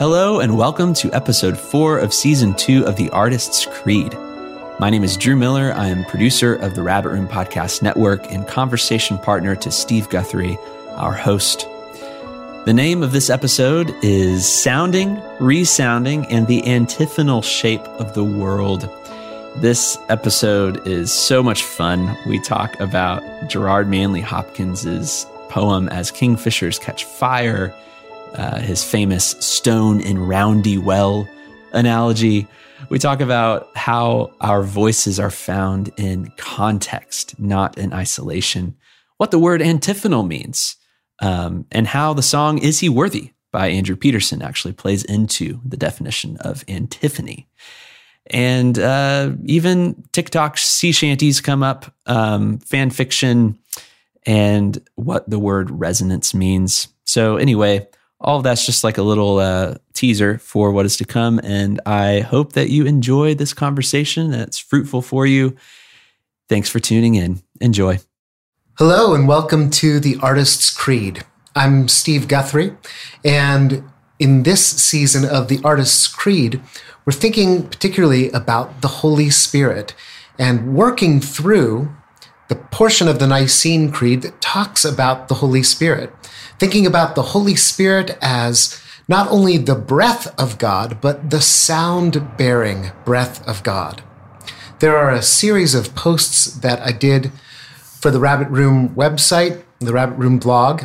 Hello, and welcome to episode four of season two of The Artist's Creed. My name is Drew Miller. I am producer of the Rabbit Room Podcast Network and conversation partner to Steve Guthrie, our host. The name of this episode is Sounding, Resounding, and the Antiphonal Shape of the World. This episode is so much fun. We talk about Gerard Manley Hopkins's poem As Kingfishers Catch Fire, uh, his famous stone in roundy well analogy. We talk about how our voices are found in context, not in isolation, what the word antiphonal means, um, and how the song Is He Worthy by Andrew Peterson actually plays into the definition of antiphony. And uh, even TikTok sea shanties come up, um, fan fiction, and what the word resonance means. So, anyway, all of that's just like a little uh, teaser for what is to come. And I hope that you enjoy this conversation, that's fruitful for you. Thanks for tuning in. Enjoy. Hello, and welcome to the Artist's Creed. I'm Steve Guthrie, and in this season of the Artist's Creed, we're thinking particularly about the Holy Spirit and working through the portion of the Nicene Creed that talks about the Holy Spirit thinking about the Holy Spirit as not only the breath of God, but the sound bearing breath of God. There are a series of posts that I did for the Rabbit Room website, the Rabbit Room blog,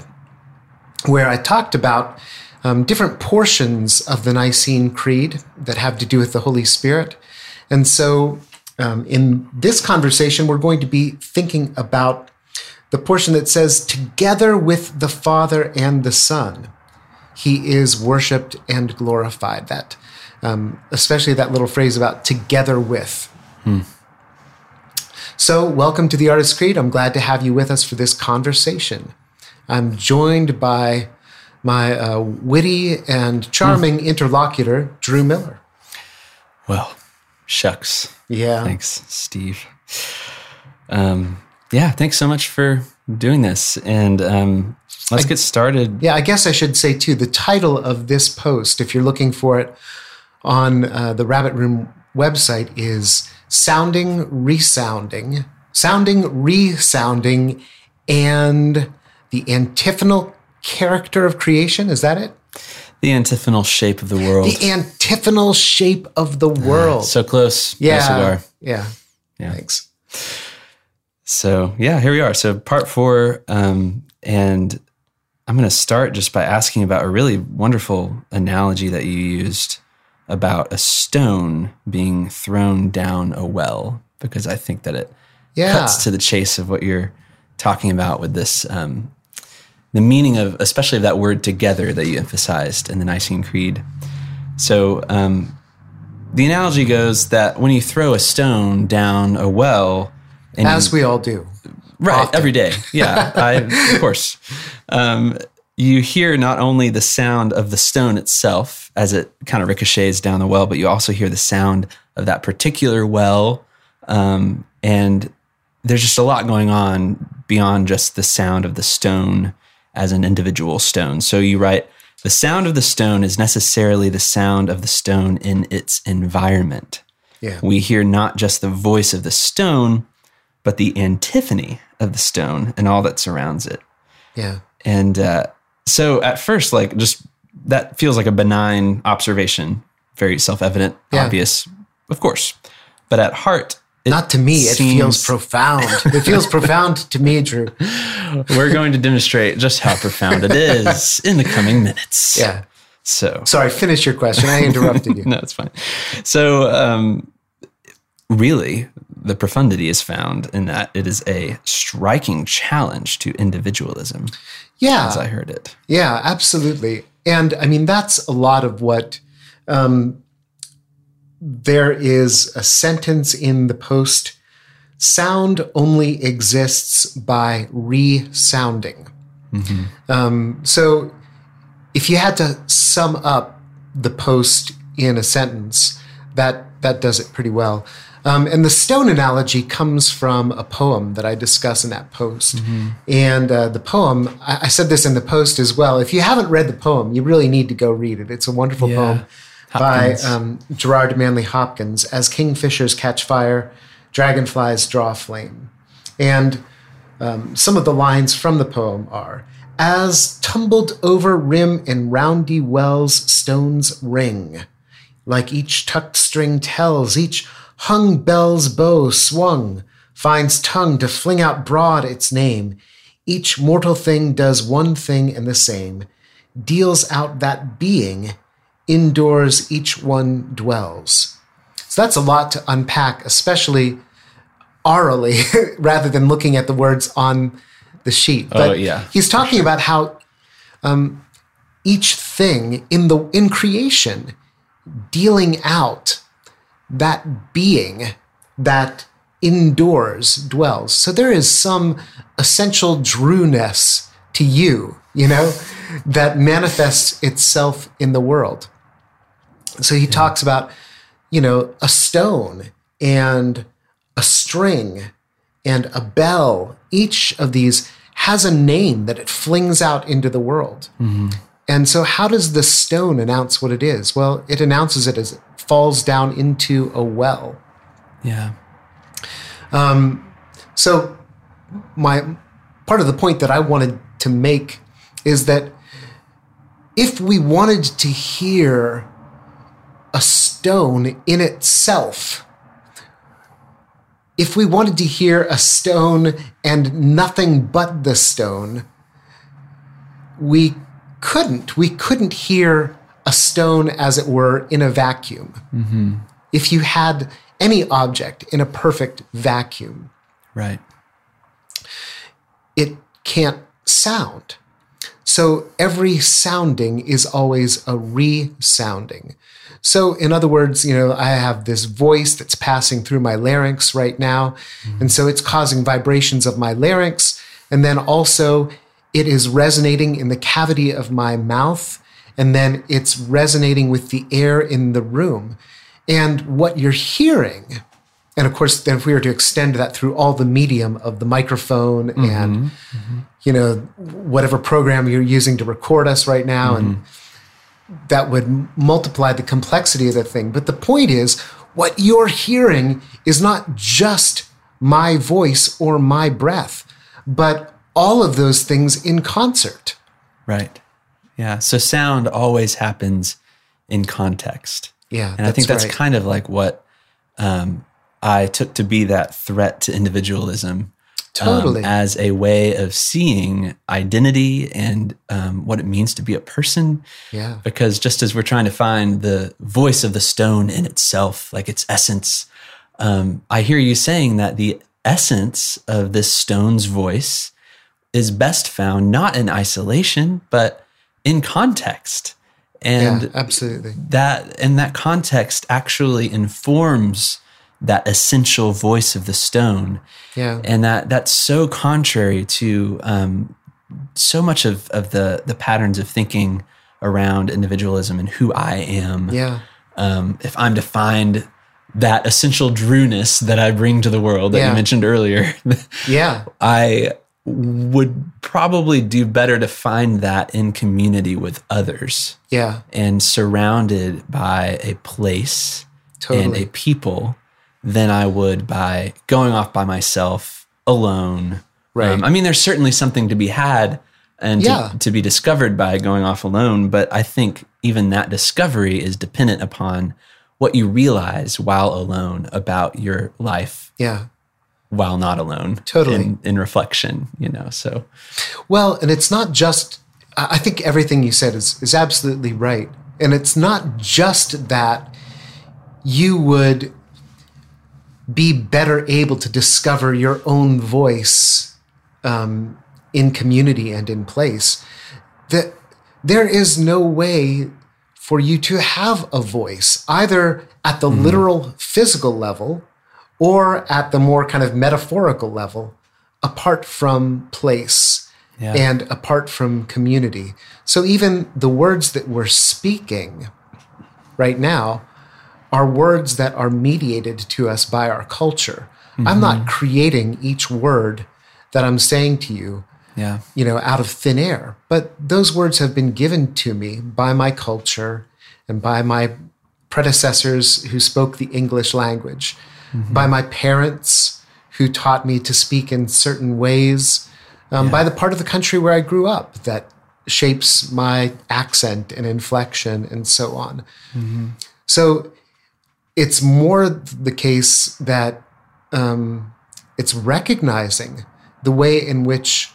where I talked about um, different portions of the Nicene Creed that have to do with the Holy Spirit. And so um, in this conversation, we're going to be thinking about the portion that says, together with the Father and the Son, he is worshiped and glorified. That, um, especially that little phrase about together with. Hmm. So, welcome to the Artist's Creed. I'm glad to have you with us for this conversation. I'm joined by my uh, witty and charming hmm. interlocutor, Drew Miller. Well, shucks. Yeah. Thanks, Steve. Um, yeah, thanks so much for doing this. And um, let's I, get started. Yeah, I guess I should say too the title of this post, if you're looking for it on uh, the Rabbit Room website, is Sounding, Resounding, Sounding, Resounding, and the Antiphonal Character of Creation. Is that it? The antiphonal shape of the world. The antiphonal shape of the world. Uh, so close. Yeah. yeah. Yeah. Thanks. So yeah, here we are. So part four, um, and I'm going to start just by asking about a really wonderful analogy that you used about a stone being thrown down a well, because I think that it yeah. cuts to the chase of what you're talking about with this, um, the meaning of, especially of that word together that you emphasized in the Nicene Creed. So um, the analogy goes that when you throw a stone down a well, and As we all do. Right, often. every day. Yeah, I, of course. Um, you hear not only the sound of the stone itself as it kind of ricochets down the well, but you also hear the sound of that particular well. Um, and there's just a lot going on beyond just the sound of the stone as an individual stone. So you write, the sound of the stone is necessarily the sound of the stone in its environment. Yeah. We hear not just the voice of the stone, but the antiphony of the stone and all that surrounds it. Yeah. And uh, so at first, like, just that feels like a benign observation, very self evident, yeah. obvious, of course. But at heart, not to me. Seems... It feels profound. it feels profound to me, Drew. We're going to demonstrate just how profound it is in the coming minutes. Yeah. So sorry. Finish your question. I interrupted you. no, it's fine. So, um, really, the profundity is found in that it is a striking challenge to individualism. Yeah. As I heard it. Yeah, absolutely. And I mean, that's a lot of what um, there is a sentence in the post sound only exists by resounding. Mm-hmm. Um, so if you had to sum up the post in a sentence, that, that does it pretty well. Um, and the stone analogy comes from a poem that I discuss in that post. And uh, the poem, I, I said this in the post as well. If you haven't read the poem, you really need to go read it. It's a wonderful Yeah. poem Hopkins. by um, Gerard Manley Hopkins. As kingfishers catch fire, dragonflies draw flame. And um, some of the lines from the poem are As tumbled over rim in roundy wells stones ring, like each tucked string tells, each hung bell's bow swung finds tongue to fling out broad its name. Each mortal thing does one thing and the same, deals out that being, indoors each one dwells. So that's a lot to unpack, especially orally, rather than looking at the words on the sheet. But Oh, yeah, he's talking about how um, each thing in the in creation dealing out that being that indoors dwells. So there is some essential drewness to you, you know, that manifests itself in the world. So he talks about, you know, a stone and a string and a bell. Each of these has a name that it flings out into the world. Mm-hmm. And so, how does the stone announce what it is? Well, it announces it as it falls down into a well. Yeah. Um, so, my part of the point that I wanted to make is that if we wanted to hear a stone in itself, if we wanted to hear a stone and nothing but the stone, we couldn't. We couldn't hear a stone, as it were, in a vacuum. Mm-hmm. If you had any object in a perfect vacuum, Right. it can't sound. So every sounding is always a resounding. So, in other words, you know, I have this voice that's passing through my larynx right now. Mm-hmm. And so it's causing vibrations of my larynx. And then also it is resonating in the cavity of my mouth. And then it's resonating with the air in the room. And what you're hearing and of course, then if we were to extend that through all the medium of the microphone mm-hmm. and mm-hmm. you know whatever program you're using to record us right now, and mm-hmm. that would multiply the complexity of the thing. But the point is, what you're hearing is not just my voice or my breath, but all of those things in concert. Right. Yeah. So sound always happens in context. Yeah, And I think that's right. kind of like what um, I took to be that threat to individualism. um, Totally. as a way of seeing identity and um, what it means to be a person. Yeah. Because just as we're trying to find the voice of the stone in itself, like its essence, um, I hear you saying that the essence of this stone's voice is best found not in isolation, but in context. And yeah, absolutely. that and that context actually informs that essential voice of the stone Yeah. and that that's so contrary to um, so much of, of the the patterns of thinking around individualism and who I am. Yeah. Um, if I'm to find that essential drewness that I bring to the world that Yeah. you mentioned earlier, Yeah. I would probably do better to find that in community with others Yeah. and surrounded by a place and a people than I would by going off by myself alone. Right. Um, I mean, there's certainly something to be had and Yeah. to, to be discovered by going off alone, but I think even that discovery is dependent upon what you realize while alone about your life Yeah. While not alone. Totally. In, in reflection, you know, so. Well, and it's not just, I think everything you said is, is absolutely right. And it's not just that you would be better able to discover your own voice um, in community and in place. That there is no way for you to have a voice, either at the literal physical level or at the more kind of metaphorical level, apart from place Yeah. and apart from community. So even the words that we're speaking right now are words that are mediated to us by our culture. I'm not mm-hmm. creating each word that I'm saying to you, Yeah. you know, out of thin air, but those words have been given to me by my culture and by my predecessors who spoke the English language, by my parents who taught me to speak in certain ways, um, by the part of the country where I grew up that shapes my accent and inflection and so on. So it's more the case that um, it's recognizing the way in which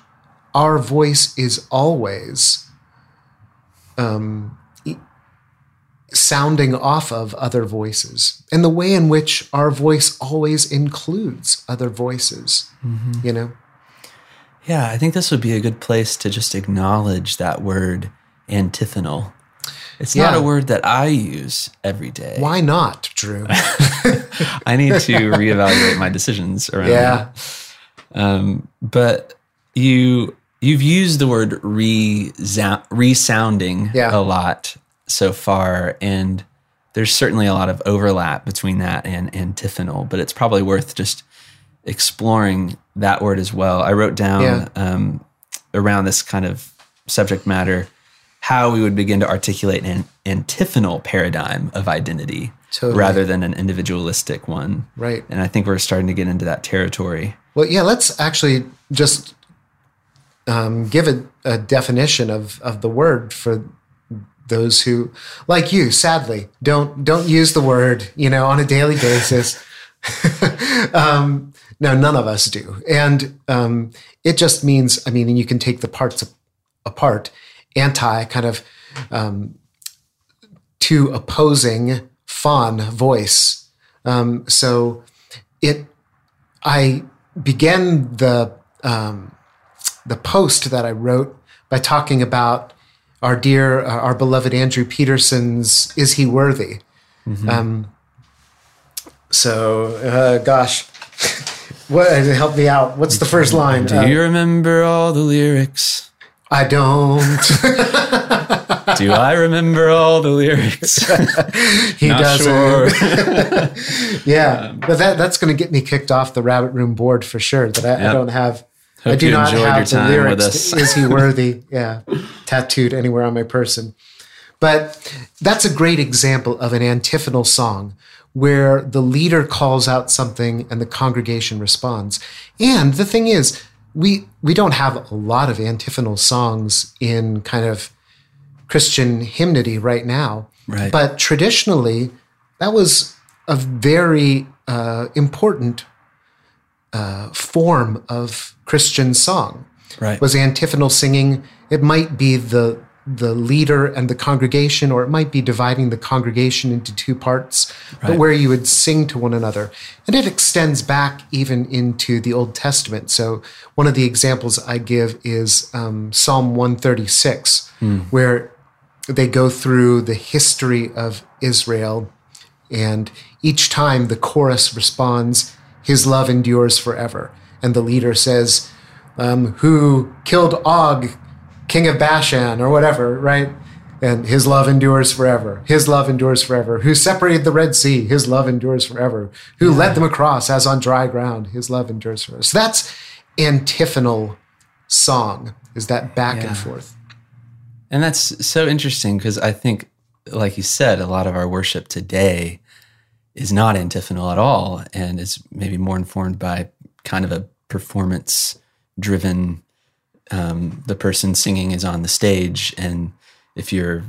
our voice is always um, sounding off of other voices, and the way in which our voice always includes other voices. You know, Yeah, I think this would be a good place to just acknowledge that word antiphonal. It's not a word that I use every day. why not, Drew? I need to reevaluate my decisions around yeah, that. Um, but you you've used the word resound, resounding Yeah. a lot so far, and there's certainly a lot of overlap between that and antiphonal. But it's probably worth just exploring that word as well. I wrote down Yeah. um, around this kind of subject matter how we would begin to articulate an antiphonal paradigm of identity Totally. rather than an individualistic one. right. And I think we're starting to get into that territory. Well, yeah, let's actually just um, give a, a definition of, of the word for those who, like you, sadly, don't don't use the word, you know, on a daily basis. um, no, none of us do, and um, it just means, I mean, and you can take the parts apart. Anti, kind of um, to opposing, fawn voice. Um, so it I began the um, the post that I wrote by talking about our dear, uh, our beloved Andrew Peterson's "Is He Worthy?" Um, so, uh, gosh, what help me out? What's the first line? Do Uh, you remember all the lyrics? I don't. Do I remember all the lyrics? he Not doesn't. sure. Yeah, but that that's going to get me kicked off the rabbit room board for sure. That I, I don't have. I do not have your the lyrics. to Is he worthy? Yeah, tattooed anywhere on my person. But that's a great example of an antiphonal song where the leader calls out something and the congregation responds. And the thing is, we we don't have a lot of antiphonal songs in kind of Christian hymnody right now. Right. But traditionally, that was a very uh, important uh, form of Christian song. Right. Was antiphonal singing. It might be the the leader and the congregation, or it might be dividing the congregation into two parts, but where you would sing to one another. And it extends back even into the Old Testament. So, one of the examples I give is um, Psalm 136, where they go through the history of Israel, and each time the chorus responds, His love endures forever. And the leader says, um, Who killed Og, king of Bashan, or whatever, right? And his love endures forever. His love endures forever. Who separated the Red Sea? His love endures forever. Who led them across as on dry ground? His love endures forever. So that's antiphonal song, is that back Yeah. and forth. And that's so interesting because I think, like you said, a lot of our worship today is not antiphonal at all and is maybe more informed by kind of a performance driven um, the person singing is on the stage and if you're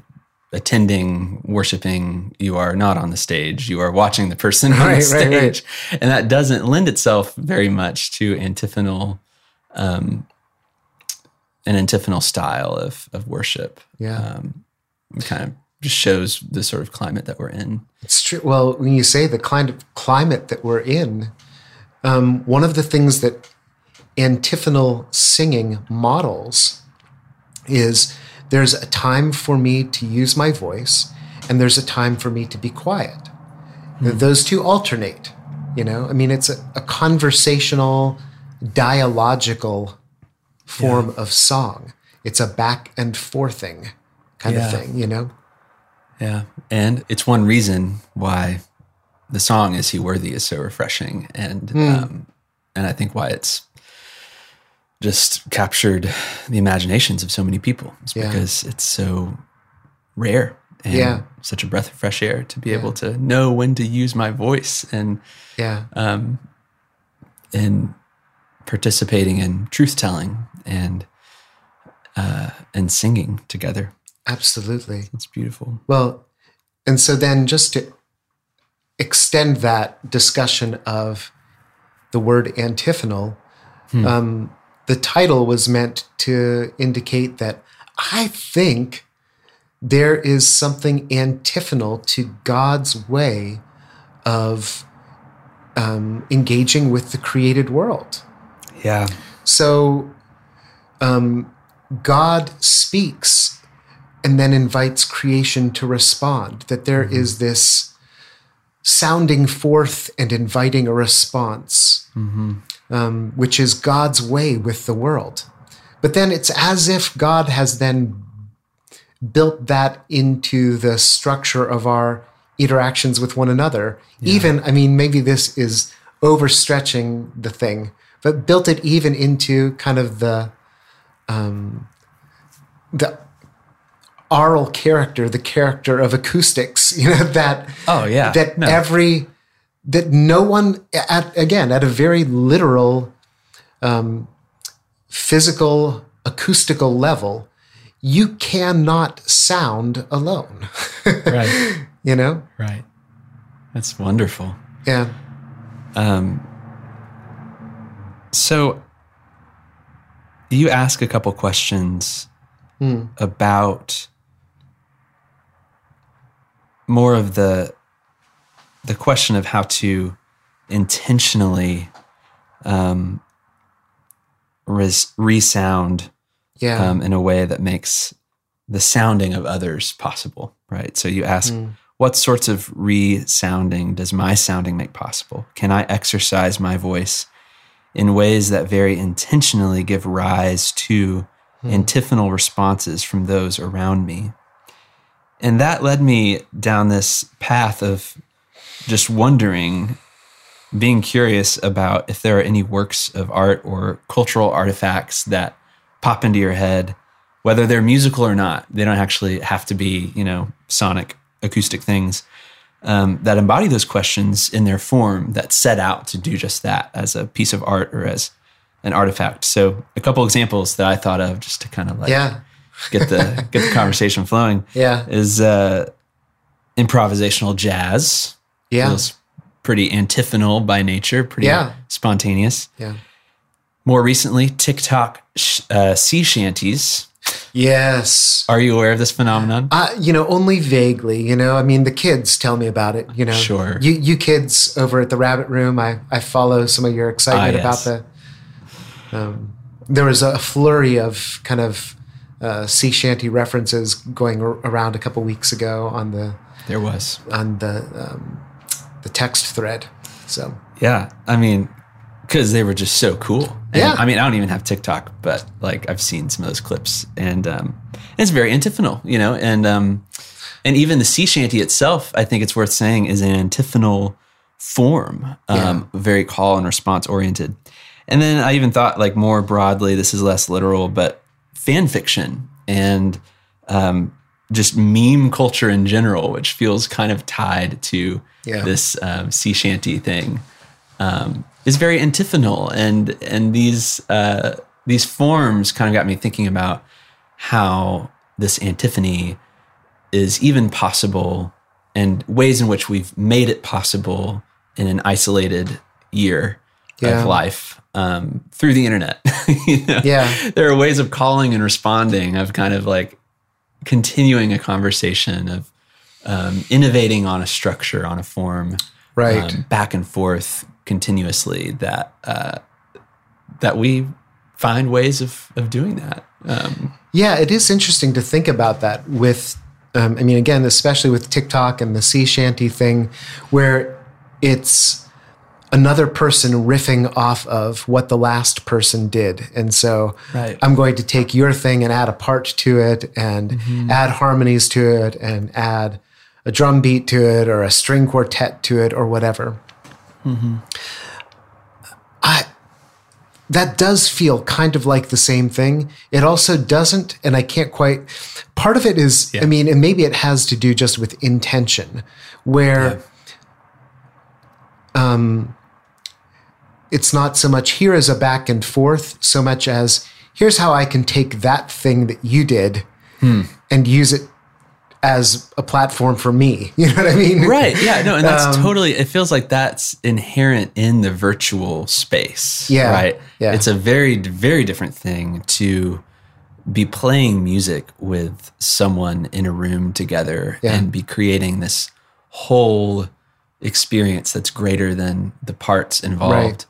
attending worshiping you are not on the stage you are watching the person on Right, the right, right. stage and that doesn't lend itself very much to antiphonal um, an antiphonal style of of worship Yeah. um, kind of just shows the sort of climate that we're in It's true. Well, when you say the kind of climate that we're in, um, one of the things that antiphonal singing models is there's a time for me to use my voice and there's a time for me to be quiet. Those two alternate, you know? I mean, it's a, a conversational, dialogical form of song. It's a back and forthing kind Yeah. of thing, you know? Yeah. And it's one reason why the song "Is He Worthy" is so refreshing, and Hmm. um, and I think why it's just captured the imaginations of so many people is Yeah. because it's so rare and Yeah. such a breath of fresh air to be able to know when to use my voice and Yeah. um, in participating in truth telling and uh, and singing together. Absolutely. It's beautiful. Well, and so then just to extend that discussion of the word antiphonal, um, the title was meant to indicate that I think there is something antiphonal to God's way of um, engaging with the created world. Yeah. So um, God speaks and then invites creation to respond, that there is this sounding forth and inviting a response, um, which is God's way with the world. But then it's as if God has then built that into the structure of our interactions with one another. Even, I mean, maybe this is overstretching the thing, but built it even into kind of the um, the aural character, the character of acoustics. You know that Oh yeah. that No. every that no one at again at a very literal um, physical acoustical level you cannot sound alone right. you know Right. That's wonderful. yeah Um, so you ask a couple questions about more of the the question of how to intentionally um, res- resound yeah um, in a way that makes the sounding of others possible, right? So you ask, what sorts of resounding does my sounding make possible? Can I exercise my voice in ways that very intentionally give rise to antiphonal responses from those around me? And that led me down this path of just wondering, being curious about if there are any works of art or cultural artifacts that pop into your head, whether they're musical or not. They don't actually have to be, you know, sonic, acoustic things um, that embody those questions in their form that set out to do just that as a piece of art or as an artifact. So, a couple examples that I thought of just to kind of like yeah get the get the conversation flowing yeah is uh, improvisational jazz. yeah Feels pretty antiphonal by nature, pretty Yeah. spontaneous. yeah More recently, TikTok sh- uh, sea shanties. yes Are you aware of this phenomenon? Uh, you know, only vaguely. You know, I mean, the kids tell me about it. You know, Sure. You you kids over at the Rabbit Room, I I follow some of your excitement Ah, yes. about the. Um, there was a flurry of kind of uh, sea shanty references going ar- around a couple weeks ago on the There was. on the um, the text thread. So Yeah. I mean, because they were just so cool. And, Yeah. I mean, I don't even have TikTok, but like I've seen some of those clips, and um, it's very antiphonal, you know, and um, and even the sea shanty itself, I think it's worth saying, is an antiphonal form, um, very call and response oriented. And then I even thought, like more broadly, this is less literal, but fan fiction and um, just meme culture in general, which feels kind of tied to Yeah. this um, sea shanty thing, um, is very antiphonal, and and these uh, these forms kind of got me thinking about how this antiphony is even possible, and ways in which we've made it possible in an isolated year Yeah. of life um, through the internet. you know? Yeah. there are ways of calling and responding, of kind of like continuing a conversation, of um, innovating on a structure, on a form, right, um, back and forth continuously. That uh, that we find ways of of doing that. Um, Yeah, it is interesting to think about that with, um, I mean, again, especially with TikTok and the sea shanty thing, where it's another person riffing off of what the last person did. And so Right. I'm going to take your thing and add a part to it and add harmonies to it and add a drum beat to it or a string quartet to it or whatever. I that does feel kind of like the same thing. It also doesn't, and I can't quite. Part of it is, I mean, and maybe it has to do just with intention, where um, it's not so much here as a back and forth, so much as here's how I can take that thing that you did and use it as a platform for me. You know what I mean? Right. Yeah. No, and Um, that's totally, it feels like that's inherent in the virtual space. Yeah, Right. yeah. It's a very, very different thing to be playing music with someone in a room together Yeah. and be creating this whole experience that's greater than the parts involved. Right.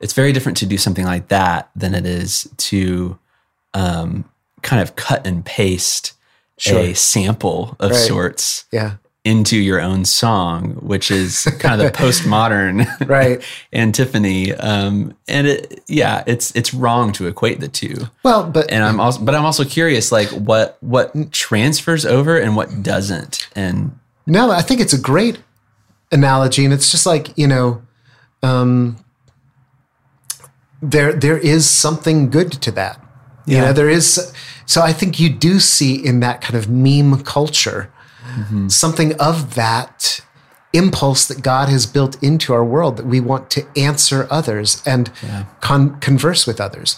It's very different to do something like that than it is to um, kind of cut and paste Sure. a sample of Right. sorts Yeah. into your own song, which is kind of the postmodern Right. antiphony. Um, and it, yeah, it's it's wrong to equate the two. Well, but And I'm also, but I'm also curious, like what what transfers over and what doesn't. And No, I think it's a great analogy, and it's just like you know, um, there there is something good to that. You Yeah. know, there is. So I think you do see in that kind of meme culture something of that impulse that God has built into our world that we want to answer others and con- converse with others.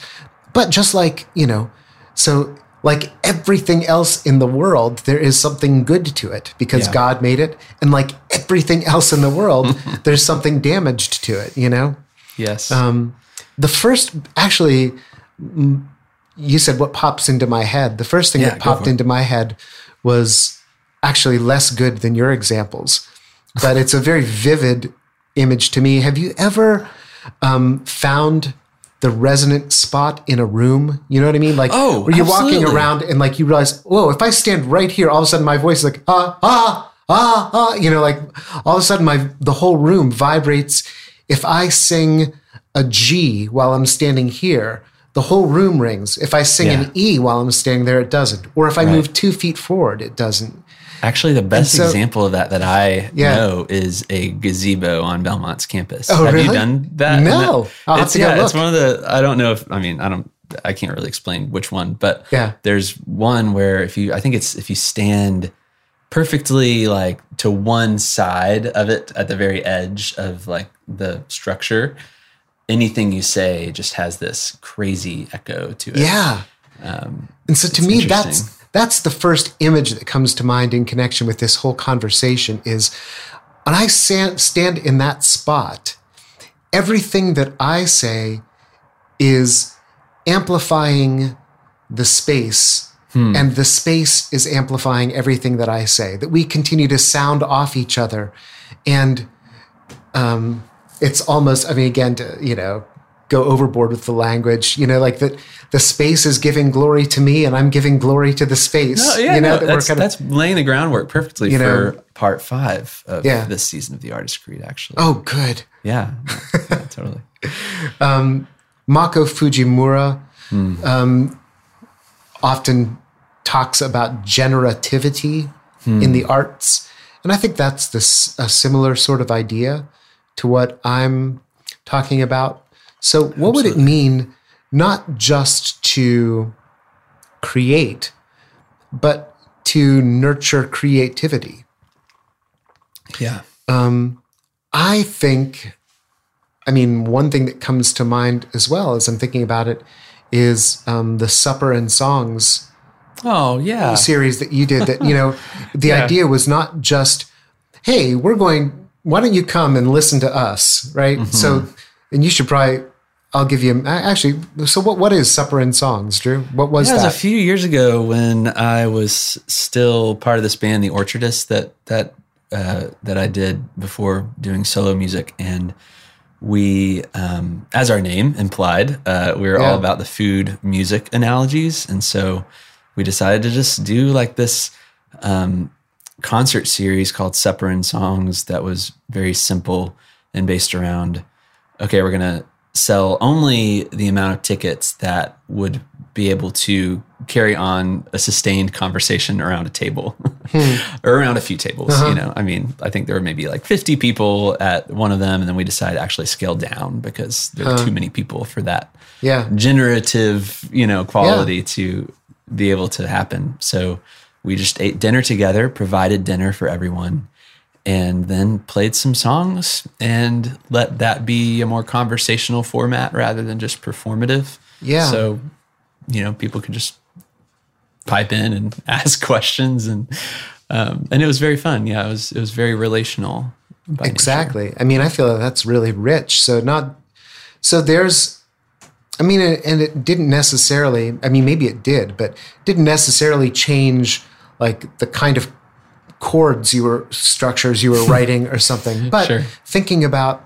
But just like you know, so like everything else in the world, there is something good to it because Yeah. God made it. And like everything else in the world, there's something damaged to it, you know? yes, Um, the first, actually, you said what pops into my head. The first thing Yeah, that popped into my head was actually less good than your examples, but it's a very vivid image to me. Have you ever um, found the resonant spot in a room? You know what I mean? Like, Oh, where you're walking around and like you realize, whoa, if I stand right here, all of a sudden my voice is like, ah, ah, ah, ah, you know, like all of a sudden my the whole room vibrates. If I sing a G while I'm standing here, the whole room rings. If I sing Yeah. an E while I'm standing there, it doesn't. Or if I Right. move two feet forward, it doesn't. actually, the best so- example of that that I Yeah. know is a gazebo on Belmont's campus. Oh, have you done that? No. Have it's, yeah, it's one of the. I don't know if I mean I don't. I can't really explain which one, but Yeah. there's one where if you, I think it's if you stand perfectly like to one side of it at the very edge of like the structure, anything you say just has this crazy echo to it. Yeah. Um, And so to me, that's that's the first image that comes to mind in connection with this whole conversation is when I stand, stand in that spot, everything that I say is amplifying the space. And the space is amplifying everything that I say, that we continue to sound off each other. And um, it's almost, I mean, again, to, you know, go overboard with the language, you know, like that the space is giving glory to me and I'm giving glory to the space. No, yeah, you know, no, that we're that's, kind of, that's laying the groundwork perfectly You for part five of Yeah. this season of the Artist Creed. Actually, oh, good. yeah, yeah, totally. Mako Fujimura Hmm. um, often talks about generativity Hmm. in the arts. And I think that's this a similar sort of idea to what I'm talking about. So, what would it mean not just to create, but to nurture creativity? Yeah, Um, I think, I mean, one thing that comes to mind as well as I'm thinking about it is um, the Supper and Songs Oh yeah. series that you did. That, you know, the Yeah. idea was not just, hey, we're going, why don't you come and listen to us, right? Mm-hmm. So, and you should probably, I'll give you, actually, so what, what is Supper and Songs, Drew? What was Yeah, it was that? a few years ago when I was still part of this band, the Orchardists, that that uh, that I did before doing solo music, and we, um, as our name implied, uh, we were Yeah. all about the food music analogies, and so we decided to just do like this um, concert series called Supper and Songs that was very simple and based around okay, we're gonna sell only the amount of tickets that would be able to carry on a sustained conversation around a table hmm. or around a few tables. You uh-huh. know, I mean, I think there were maybe like 50 people at one of them, and then we decided to actually scale down because there were too many people for that Yeah. generative, you know, quality to be able to happen. So we just ate dinner together, provided dinner for everyone, and then played some songs and let that be a more conversational format rather than just performative. Yeah. So, you know, people could just pipe in and ask questions and um, and it was very fun. Yeah, it was it was very relational. by nature. Exactly. I mean, I feel that that's really rich. So not so there's I mean and it didn't necessarily I mean maybe it did, but didn't necessarily change like the kind of chords you were structures you were writing or something. But Sure. thinking about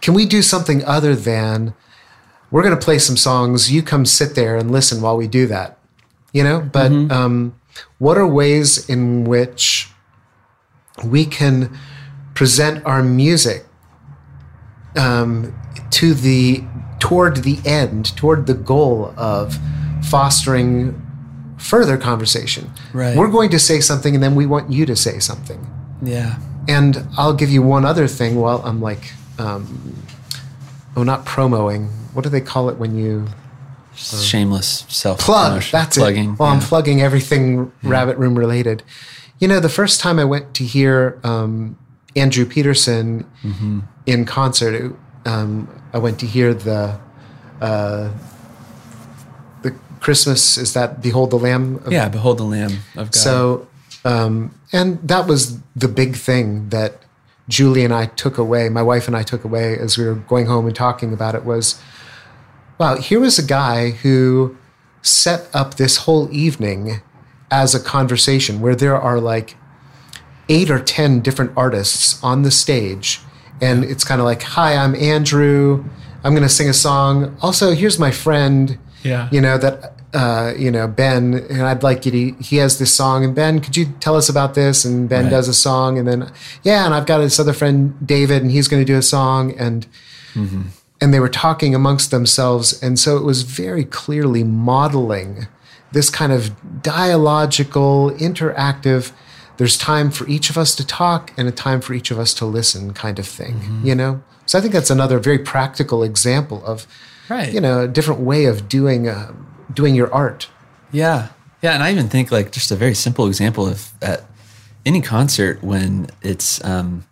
can we do something other than we're going to play some songs, you come sit there and listen while we do that. You know, but um, what are ways in which we can present our music um, to the toward the end, toward the goal of fostering further conversation. Right. We're going to say something, and then we want you to say something. Yeah. And I'll give you one other thing while I'm like, um, oh, not promoing. What do they call it when you Shameless self plug? That's plugging. it. Well, I'm plugging everything Rabbit Room related. You know, the first time I went to hear um, Andrew Peterson Mm-hmm. in concert, um, I went to hear the uh, the Christmas. Is that Behold the Lamb? of yeah, behold the Lamb of God. So, um, and that was the big thing that Julie and I took away, my wife and I took away as we were going home and talking about it was, wow, here was a guy who set up this whole evening as a conversation where there are like eight or 10 different artists on the stage. And it's kind of like, hi, I'm Andrew. I'm going to sing a song. Also, here's my friend Yeah. you know that uh, you know Ben, and I'd like you to. He has this song, and Ben, could you tell us about this? And Ben Right. does a song, and then yeah, and I've got this other friend David, and he's going to do a song, and and they were talking amongst themselves, and so it was very clearly modeling this kind of dialogical, interactive. There's time for each of us to talk and a time for each of us to listen, kind of thing. You know, so I think that's another very practical example of right. you know a different way of doing uh, doing your art Yeah. Yeah. And I even think like just a very simple example of at any concert when it's um,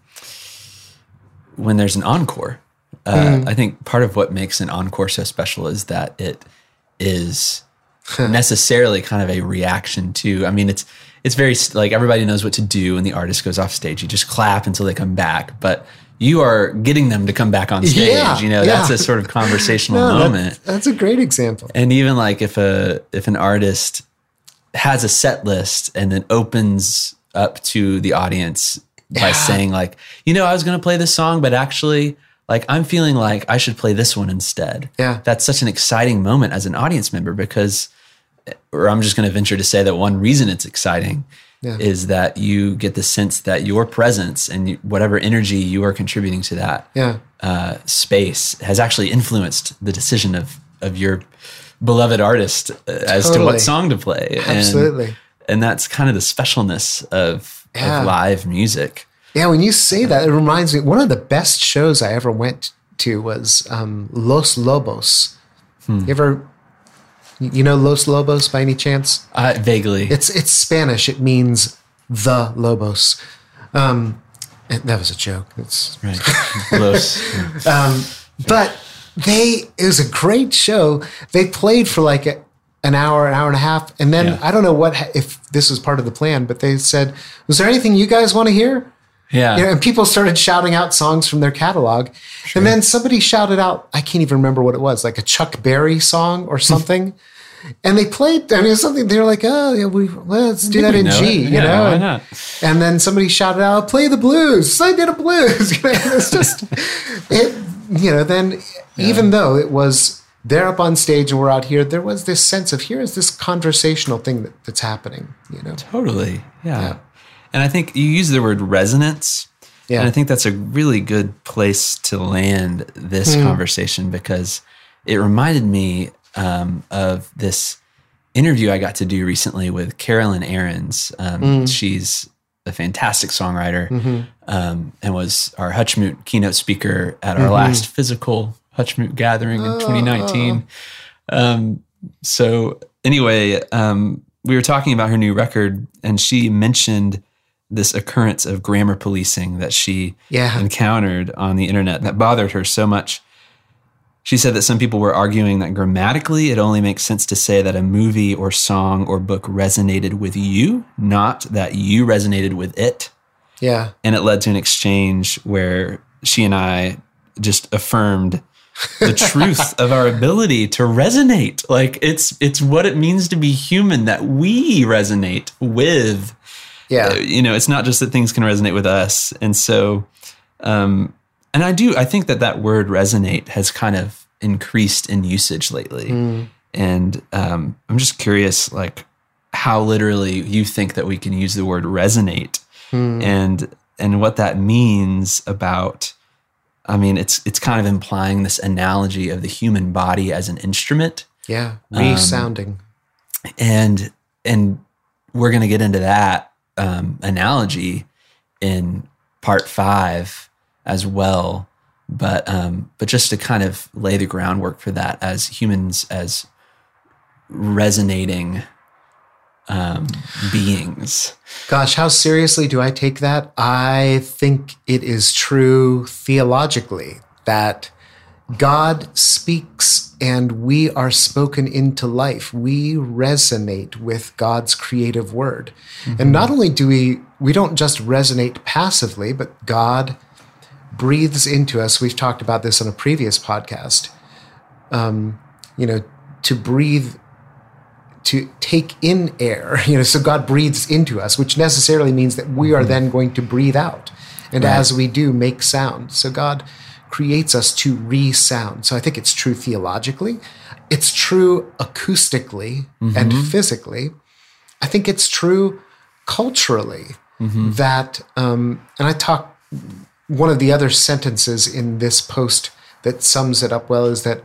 when there's an encore. Uh, I think part of what makes an encore so special is that it is necessarily kind of a reaction to. I mean, it's it's very like everybody knows what to do when the artist goes off stage. You just clap until they come back, but you are getting them to come back on stage. Yeah, you know, yeah. that's a sort of conversational No, that- moment that's a great example and even like if a if an artist has a set list and then opens up to the audience by saying like you know i was going to play this song but actually like i'm feeling like i should play this one instead Yeah. that's such an exciting moment as an audience member because or i'm just going to venture to say that one reason it's exciting Yeah. is that you get the sense that your presence and whatever energy you are contributing to that yeah uh, space has actually influenced the decision of of your beloved artist uh, as to what song to play. Absolutely. And, that's kind of the specialness of, Yeah. of live music. yeah when you say that it reminds me one of the best shows i ever went to was um, los lobos you ever you know los lobos by any chance Uh, vaguely. it's it's spanish it means the lobos um, and that was a joke it's right. Los. but they it was a great show they played for like a, an hour an hour and a half and then Yeah. i don't know what if this was part of the plan but they said was there anything you guys want to hear Yeah. you know, and people started shouting out songs from their catalog and then somebody shouted out i can't even remember what it was like a chuck berry song or hmm. something and they played i mean it was something they were like oh yeah we well, let's do that in g it. you Yeah, know why and, not? and then somebody shouted out play the blues so i did a blues You know, it's just it you know then even though it was they're up on stage and we're out here there was this sense of here is this conversational thing that, that's happening you know Totally. Yeah. And I think you use the word resonance. Yeah. And I think that's a really good place to land this conversation because it reminded me um, of this interview I got to do recently with Carolyn Arends. Um, She's a fantastic songwriter um, and was our Hutchmoot keynote speaker at our last physical Hutchmoot gathering in 2019. Um, so anyway, um, we were talking about her new record, and she mentioned this occurrence of grammar policing that she Yeah. encountered on the internet that bothered her so much. She said that some people were arguing that grammatically it only makes sense to say that a movie or song or book resonated with you, not that you resonated with it Yeah. and it led to an exchange where she and I just affirmed the truth of our ability to resonate. Like it's it's what it means to be human that we resonate with. Yeah. Uh, You know, it's not just that things can resonate with us. And so um and I do I think that that word resonate has kind of increased in usage lately. And um I'm just curious like how literally you think that we can use the word resonate and and what that means about I mean it's it's kind of implying this analogy of the human body as an instrument Yeah. Resounding. and and we're going to get into that um, analogy in part 5 as well but um but just to kind of lay the groundwork for that as humans as resonating um beings Gosh, how seriously do I take that? I think it is true theologically that God speaks and we are spoken into life. We resonate with God's creative word. And not only do we, we don't just resonate passively, but God breathes into us. We've talked about this on a previous podcast. Um, you know, to breathe to take in air, you know, so God breathes into us, which necessarily means that we are then going to breathe out. And Right. as we do, make sound. So God creates us to resound. So I think it's true theologically. It's true acoustically and physically. I think it's true culturally that, um, and I talk, one of the other sentences in this post that sums it up well is that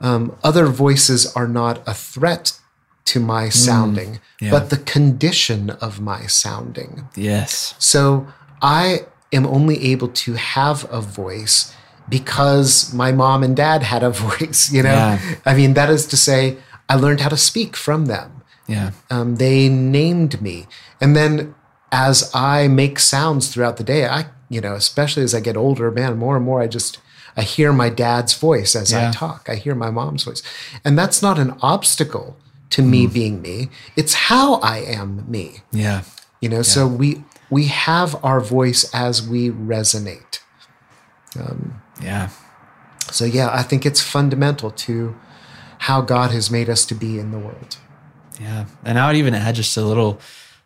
um, other voices are not a threat to my sounding, yeah. but the condition of my sounding. yes So I am only able to have a voice because my mom and dad had a voice, you know? Yeah. I mean, that is to say, I learned how to speak from them. yeah Um, they named me. And then as I make sounds throughout the day, I, you know, especially as I get older, man, more and more I just, I hear my dad's voice as Yeah. I talk. I hear my mom's voice. And that's not an obstacle to me being me. It's how I am me. yeah You know, so we we have our voice as we resonate. Yeah So yeah, I think it's fundamental to how God has made us to be in the world. Yeah. And I would even add just a little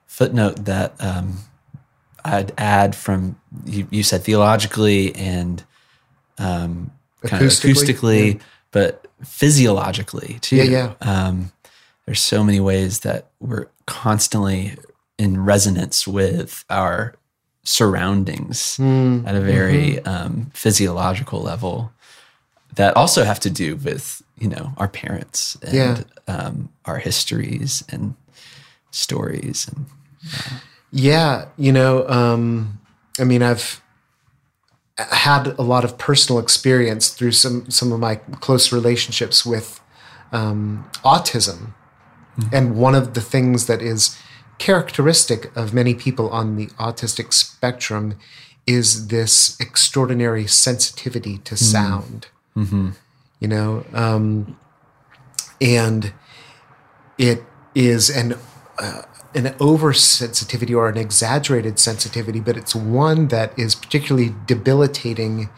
footnote that um, I'd add from you, you said theologically and um, kind of Acoustically, acoustically, but physiologically too. Yeah, yeah. Um, there's so many ways that we're constantly in resonance with our surroundings Hmm. at a very Mm-hmm. um, physiological level that also have to do with you know our parents and Yeah. um, our histories and stories and Yeah, you know, um, I mean, I've had a lot of personal experience through some some of my close relationships with um, autism, and one of the things that is characteristic of many people on the autistic spectrum is this extraordinary sensitivity to sound. You know, um, and it is an uh, an oversensitivity or an exaggerated sensitivity, but it's one that is particularly debilitating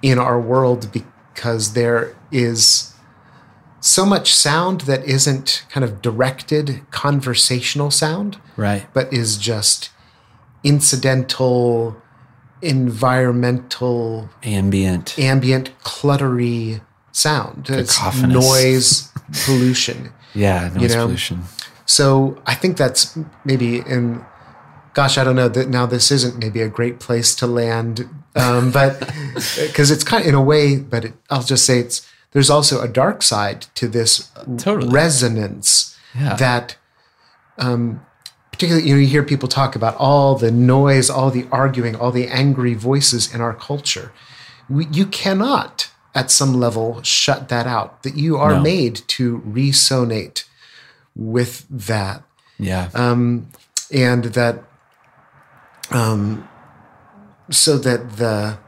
in our world because there is so much sound that isn't kind of directed conversational sound, right. but is just incidental, environmental, ambient ambient, cluttery sound. It's noise, pollution. yeah noise know, pollution So I think that's maybe in gosh, I don't know that now this isn't maybe a great place to land, um, but because it's kind of in a way, but it, I'll just say it's there's also a dark side to this Totally. resonance Yeah. that, um, particularly, you know, you hear people talk about all the noise, all the arguing, all the angry voices in our culture. We, you cannot, at some level, shut that out. That you are No. made to resonate with that Yeah. um, and that um, so that the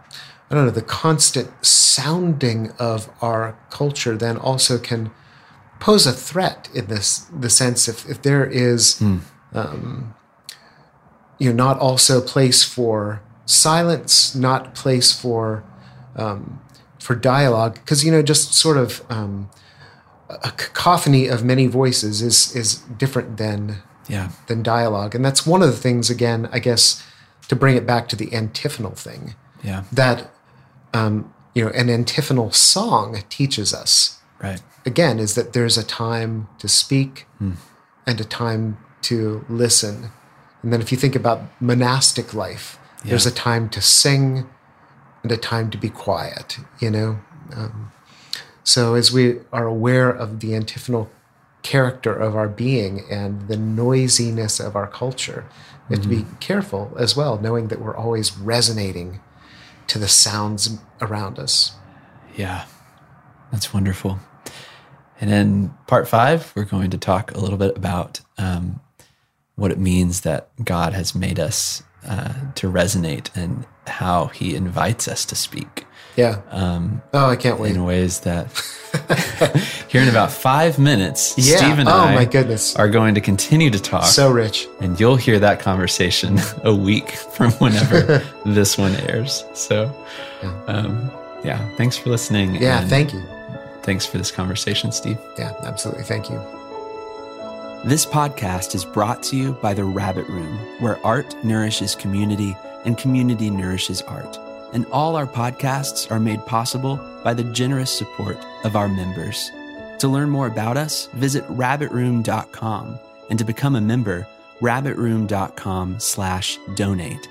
I don't know the constant sounding of our culture then also can pose a threat in this the sense if if there is um, you know not also place for silence not place for um, for dialogue because you know just sort of um, a cacophony of many voices is is different than yeah. than dialogue. And that's one of the things, again, I guess, to bring it back to the antiphonal thing, Yeah. that, um, you know, an antiphonal song teaches us, Right. again, is that there's a time to speak and a time to listen. And then if you think about monastic life, there's a time to sing and a time to be quiet, you know? Um, so as we are aware of the antiphonal character of our being and the noisiness of our culture, we have to be careful as well, knowing that we're always resonating to the sounds around us. Yeah, that's wonderful. And in part five, we're going to talk a little bit about um, what it means that God has made us uh, to resonate and how he invites us to speak Yeah. um, Oh, I can't wait. in ways that here in about five minutes, Yeah. Steve and oh I my goodness. are going to continue to talk. So rich. and you'll hear that conversation a week from whenever this one airs. So, Yeah. um, yeah, thanks for listening. Yeah. Thank you. Thanks for this conversation, Steve. Yeah. Absolutely. Thank you. This podcast is brought to you by The Rabbit Room, where art nourishes community and community nourishes art. And all our podcasts are made possible by the generous support of our members. To learn more about us, visit rabbitroom.com. And to become a member, rabbitroom.com slash donate.